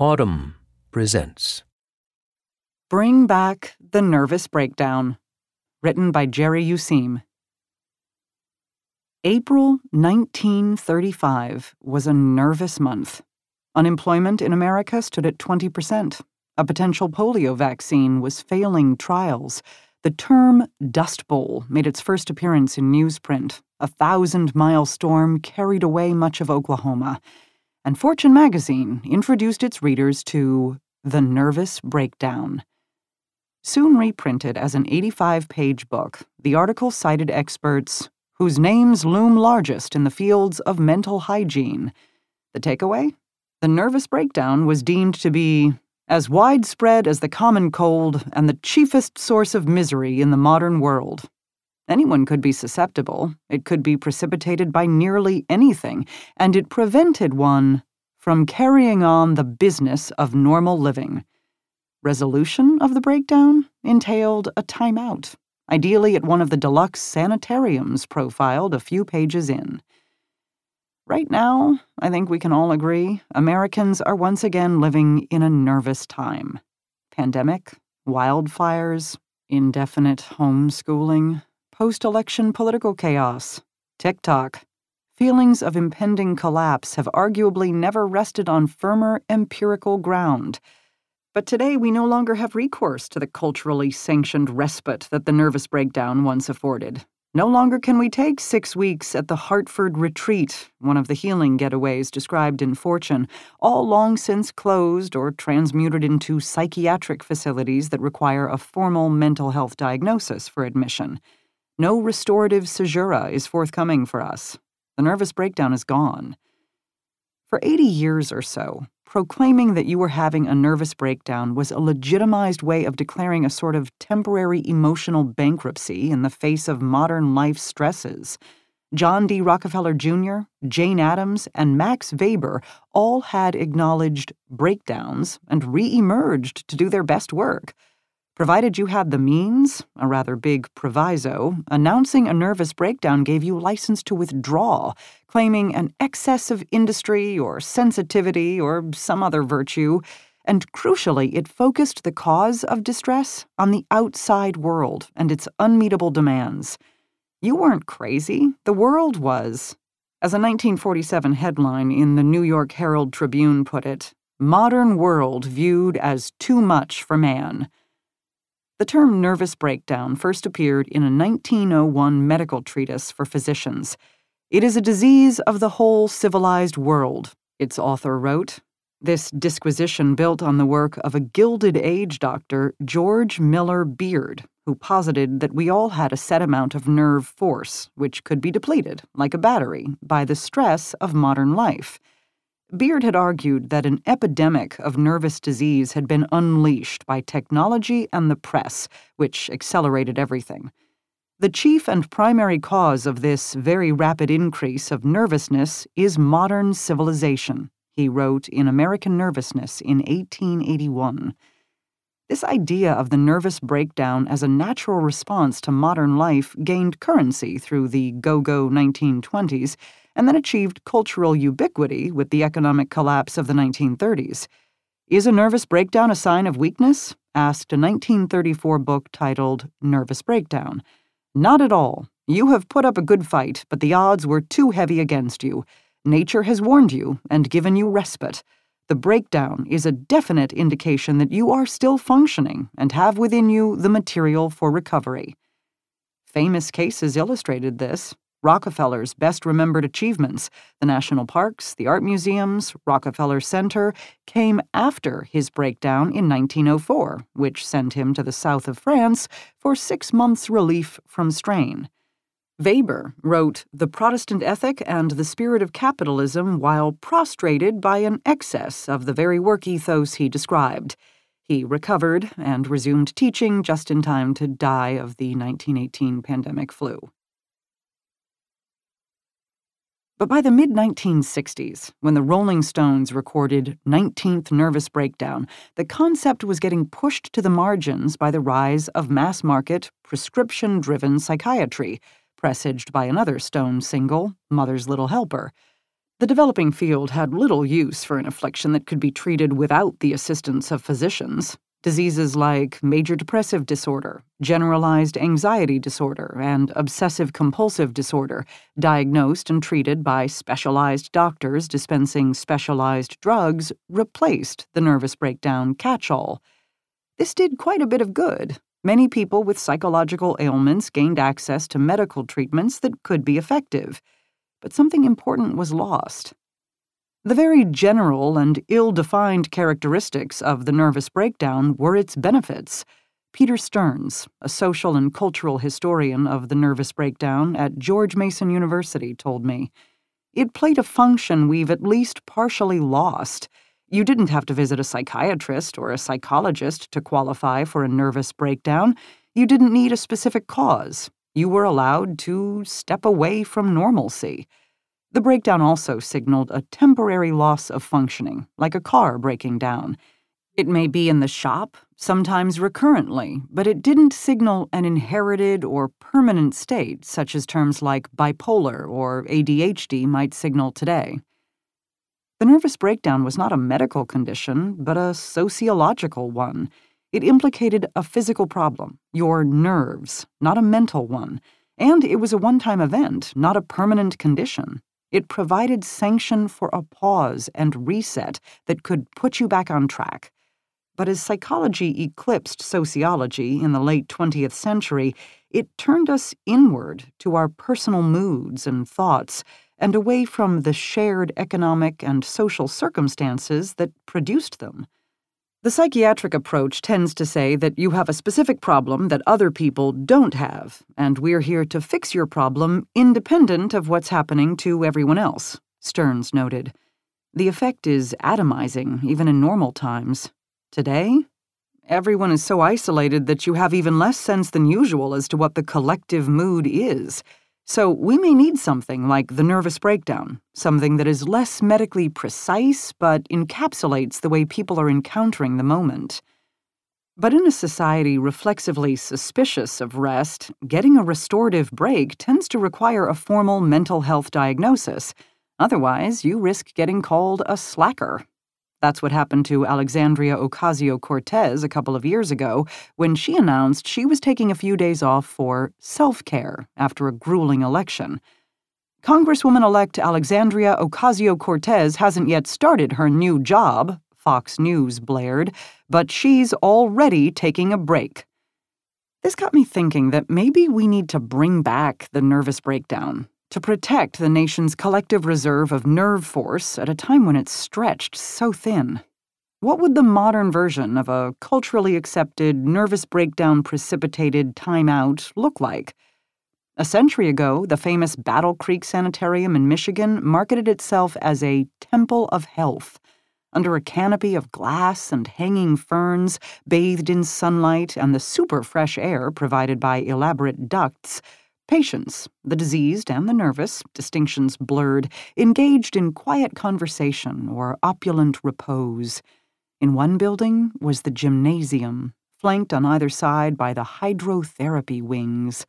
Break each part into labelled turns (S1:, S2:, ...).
S1: Audm presents
S2: Bring Back the Nervous Breakdown. Written by Jerry Useem. April 1935 was a nervous month. Unemployment in America stood at 20%. A potential polio vaccine was failing trials. The term Dust Bowl made its first appearance in newsprint. A thousand mile storm carried away much of Oklahoma. And Fortune magazine introduced its readers to The Nervous Breakdown. Soon reprinted as an 85 page book, the article cited experts whose names loom largest in the fields of mental hygiene. The takeaway? The nervous breakdown was deemed to be as widespread as the common cold and the chiefest source of misery in the modern world. Anyone could be susceptible, it could be precipitated by nearly anything, and it prevented one from carrying on the business of normal living. Resolution of the breakdown entailed a timeout, ideally at one of the deluxe sanitariums profiled a few pages in. Right now, I think we can all agree Americans are once again living in a nervous time. Pandemic, wildfires, indefinite homeschooling, post election political chaos, TikTok. Feelings of impending collapse have arguably never rested on firmer empirical ground. But today we no longer have recourse to the culturally sanctioned respite that the nervous breakdown once afforded. No longer can we take six weeks at the Hartford Retreat, one of the healing getaways described in Fortune, all long since closed or transmuted into psychiatric facilities that require a formal mental health diagnosis for admission. No restorative caesura is forthcoming for us. The nervous breakdown is gone. For 80 years or so, proclaiming that you were having a nervous breakdown was a legitimized way of declaring a sort of temporary emotional bankruptcy in the face of modern life stresses. John D. Rockefeller Jr., Jane Addams, and Max Weber all had acknowledged breakdowns and re emerged to do their best work. Provided you had the means, a rather big proviso, announcing a nervous breakdown gave you license to withdraw, claiming an excess of industry or sensitivity or some other virtue, and crucially, it focused the cause of distress on the outside world and its unmeetable demands. You weren't crazy, the world was. As a 1947 headline in the New York Herald Tribune put it, modern world viewed as too much for man. The term nervous breakdown first appeared in a 1901 medical treatise for physicians. It is a disease of the whole civilized world, its author wrote. This disquisition built on the work of a Gilded Age doctor, George Miller Beard, who posited that we all had a set amount of nerve force, which could be depleted, like a battery, by the stress of modern life. Beard had argued that an epidemic of nervous disease had been unleashed by technology and the press, which accelerated everything. The chief and primary cause of this very rapid increase of nervousness is modern civilization, he wrote in American Nervousness in 1881. This idea of the nervous breakdown as a natural response to modern life gained currency through the go go 1920s and then achieved cultural ubiquity with the economic collapse of the 1930s. Is a nervous breakdown a sign of weakness? asked a 1934 book titled Nervous Breakdown. Not at all. You have put up a good fight, but the odds were too heavy against you. Nature has warned you and given you respite. The breakdown is a definite indication that you are still functioning and have within you the material for recovery. Famous cases illustrated this. Rockefeller's best remembered achievements, the national parks, the art museums, Rockefeller Center, came after his breakdown in 1904, which sent him to the south of France for six months' relief from strain. Weber wrote The Protestant Ethic and the Spirit of Capitalism while prostrated by an excess of the very work ethos he described. He recovered and resumed teaching just in time to die of the 1918 pandemic flu. But by the mid 1960s, when the Rolling Stones recorded 19th Nervous Breakdown, the concept was getting pushed to the margins by the rise of mass market, prescription driven psychiatry, presaged by another Stone single, Mother's Little Helper. The developing field had little use for an affliction that could be treated without the assistance of physicians. Diseases like major depressive disorder, generalized anxiety disorder, and obsessive compulsive disorder, diagnosed and treated by specialized doctors dispensing specialized drugs, replaced the nervous breakdown catch all. This did quite a bit of good. Many people with psychological ailments gained access to medical treatments that could be effective but something important was lost. The very general and ill defined characteristics of the nervous breakdown were its benefits. Peter Stearns, a social and cultural historian of the nervous breakdown at George Mason University, told me. It played a function we've at least partially lost. You didn't have to visit a psychiatrist or a psychologist to qualify for a nervous breakdown. You didn't need a specific cause you were allowed to step away from normalcy. The breakdown also signaled a temporary loss of functioning, like a car breaking down. It may be in the shop, sometimes recurrently, but it didn't signal an inherited or permanent state, such as terms like bipolar or ADHD might signal today. The nervous breakdown was not a medical condition, but a sociological one. It implicated a physical problem, your nerves, not a mental one, and it was a one time event, not a permanent condition. It provided sanction for a pause and reset that could put you back on track. But as psychology eclipsed sociology in the late 20th century, it turned us inward to our personal moods and thoughts and away from the shared economic and social circumstances that produced them. The psychiatric approach tends to say that you have a specific problem that other people don't have, and we're here to fix your problem independent of what's happening to everyone else, Stearns noted. The effect is atomizing, even in normal times. Today, everyone is so isolated that you have even less sense than usual as to what the collective mood is. So, we may need something like the nervous breakdown, something that is less medically precise but encapsulates the way people are encountering the moment. But in a society reflexively suspicious of rest, getting a restorative break tends to require a formal mental health diagnosis. Otherwise, you risk getting called a slacker. That's what happened to Alexandria Ocasio Cortez a couple of years ago when she announced she was taking a few days off for self care after a grueling election. Congresswoman elect Alexandria Ocasio Cortez hasn't yet started her new job, Fox News blared, but she's already taking a break. This got me thinking that maybe we need to bring back the nervous breakdown to protect the nation's collective reserve of nerve force at a time when it's stretched so thin. What would the modern version of a culturally accepted, nervous breakdown precipitated timeout look like? A century ago, the famous Battle Creek Sanitarium in Michigan marketed itself as a temple of health. Under a canopy of glass and hanging ferns, bathed in sunlight and the super fresh air provided by elaborate ducts, Patients, the diseased and the nervous, distinctions blurred, engaged in quiet conversation or opulent repose. In one building was the gymnasium, flanked on either side by the hydrotherapy wings.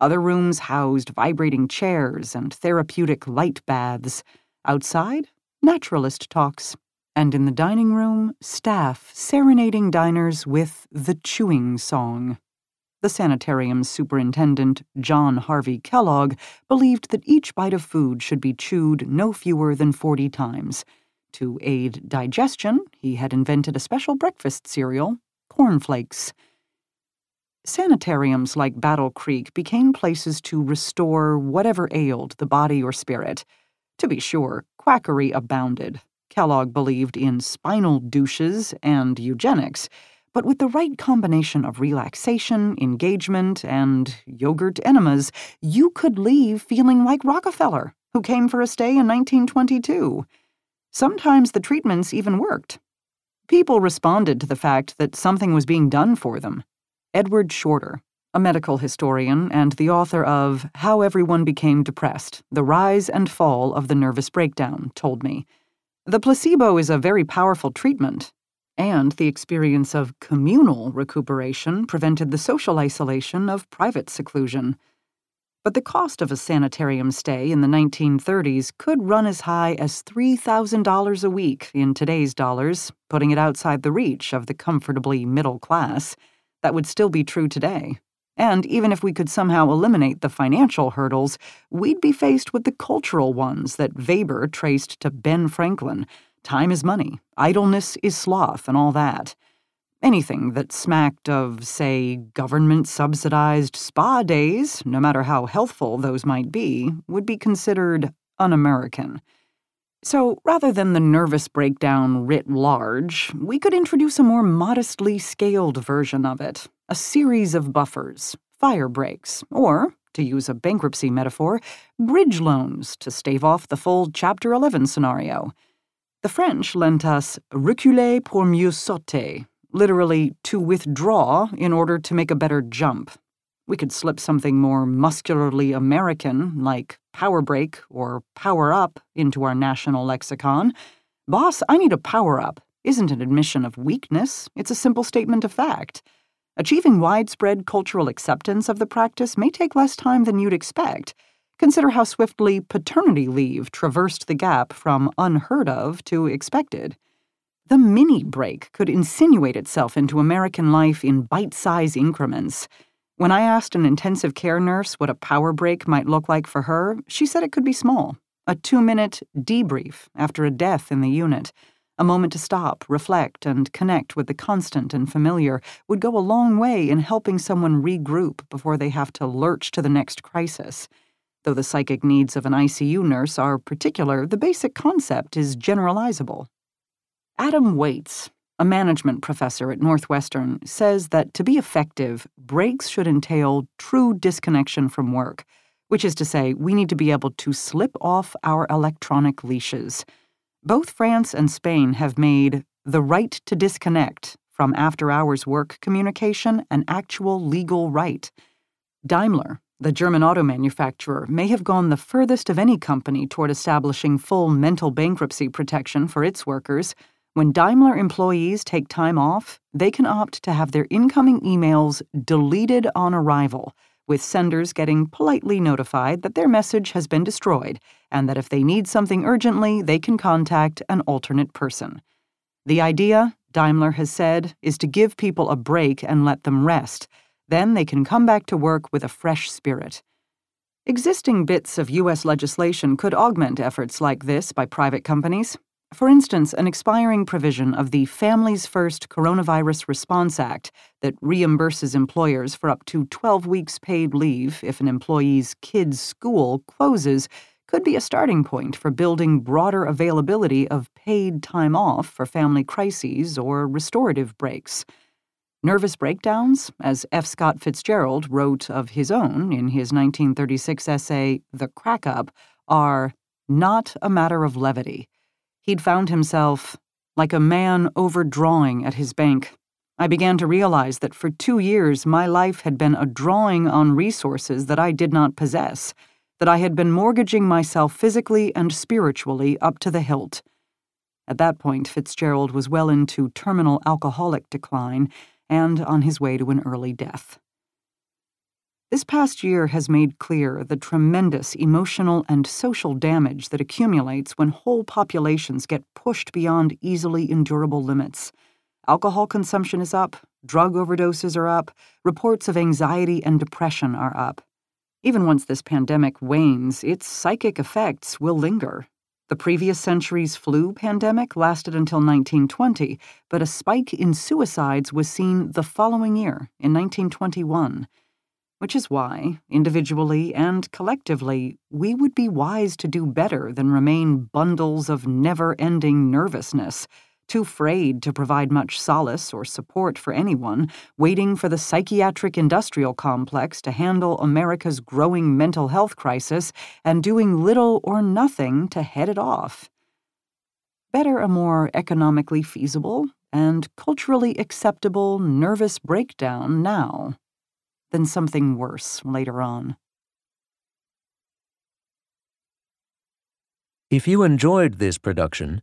S2: Other rooms housed vibrating chairs and therapeutic light baths. Outside, naturalist talks. And in the dining room, staff serenading diners with the chewing song. The sanitarium's superintendent, John Harvey Kellogg, believed that each bite of food should be chewed no fewer than 40 times. To aid digestion, he had invented a special breakfast cereal, cornflakes. Sanitariums like Battle Creek became places to restore whatever ailed the body or spirit. To be sure, quackery abounded. Kellogg believed in spinal douches and eugenics but with the right combination of relaxation, engagement, and yogurt enemas, you could leave feeling like Rockefeller, who came for a stay in 1922. Sometimes the treatments even worked. People responded to the fact that something was being done for them. Edward Shorter, a medical historian and the author of How Everyone Became Depressed The Rise and Fall of the Nervous Breakdown, told me. The placebo is a very powerful treatment, and the experience of communal recuperation prevented the social isolation of private seclusion. But the cost of a sanitarium stay in the 1930s could run as high as $3,000 a week in today's dollars, putting it outside the reach of the comfortably middle class. That would still be true today. And even if we could somehow eliminate the financial hurdles, we'd be faced with the cultural ones that Weber traced to Ben Franklin time is money, idleness is sloth, and all that. Anything that smacked of, say, government subsidized spa days, no matter how healthful those might be, would be considered un American. So, rather than the nervous breakdown writ large, we could introduce a more modestly scaled version of it a series of buffers, fire breaks, or, to use a bankruptcy metaphor, bridge loans to stave off the full Chapter 11 scenario. The French lent us reculer pour mieux sauter, literally to withdraw in order to make a better jump. We could slip something more muscularly American, like power break or power up, into our national lexicon. Boss, I need a power up isn't an admission of weakness, it's a simple statement of fact. Achieving widespread cultural acceptance of the practice may take less time than you'd expect. Consider how swiftly paternity leave traversed the gap from unheard of to expected. The mini break could insinuate itself into American life in bite sized increments. When I asked an intensive care nurse what a power break might look like for her, she said it could be small a two minute debrief after a death in the unit. A moment to stop, reflect, and connect with the constant and familiar would go a long way in helping someone regroup before they have to lurch to the next crisis. Though the psychic needs of an ICU nurse are particular, the basic concept is generalizable. Adam Waytz, a management professor at Northwestern, says that to be effective, breaks should entail true disconnection from work, which is to say, we need to be able to slip off our electronic leashes. Both France and Spain have made the right to disconnect from after hours work communication an actual legal right. Daimler, the German auto manufacturer, may have gone the furthest of any company toward establishing full mental bankruptcy protection for its workers when Daimler employees take time off, they can opt to have their incoming emails deleted on arrival, with senders getting politely notified that their message has been destroyed and that if they need something urgently, they can contact an alternate person. The idea, Daimler has said, is to give people a break and let them rest. Then they can come back to work with a fresh spirit. Existing bits of U.S. legislation could augment efforts like this by private companies, for instance, an expiring provision of the Families First Coronavirus Response Act that reimburses employers for up to 12 weeks paid leave if an employee's kid's school closes could be a starting point for building broader availability of paid time off for family crises or restorative breaks. Nervous breakdowns, as F. Scott Fitzgerald wrote of his own in his 1936 essay, The Crack Up, are not a matter of levity He'd found himself like a man overdrawing at his bank. I began to realize that for two years my life had been a drawing on resources that I did not possess, that I had been mortgaging myself physically and spiritually up to the hilt. At that point, Fitzgerald was well into terminal alcoholic decline and on his way to an early death. This past year has made clear the tremendous emotional and social damage that accumulates when whole populations get pushed beyond easily endurable limits. Alcohol consumption is up, drug overdoses are up, reports of anxiety and depression are up. Even once this pandemic wanes, its psychic effects will linger. The previous century's flu pandemic lasted until 1920, but a spike in suicides was seen the following year, in 1921 which is why, individually and collectively, we would be wise to do better than remain bundles of never ending nervousness, too frayed to provide much solace or support for anyone, waiting for the psychiatric industrial complex to handle America's growing mental health crisis and doing little or nothing to head it off. Better a more economically feasible and culturally acceptable nervous breakdown now than something worse later on.
S1: If you enjoyed this production,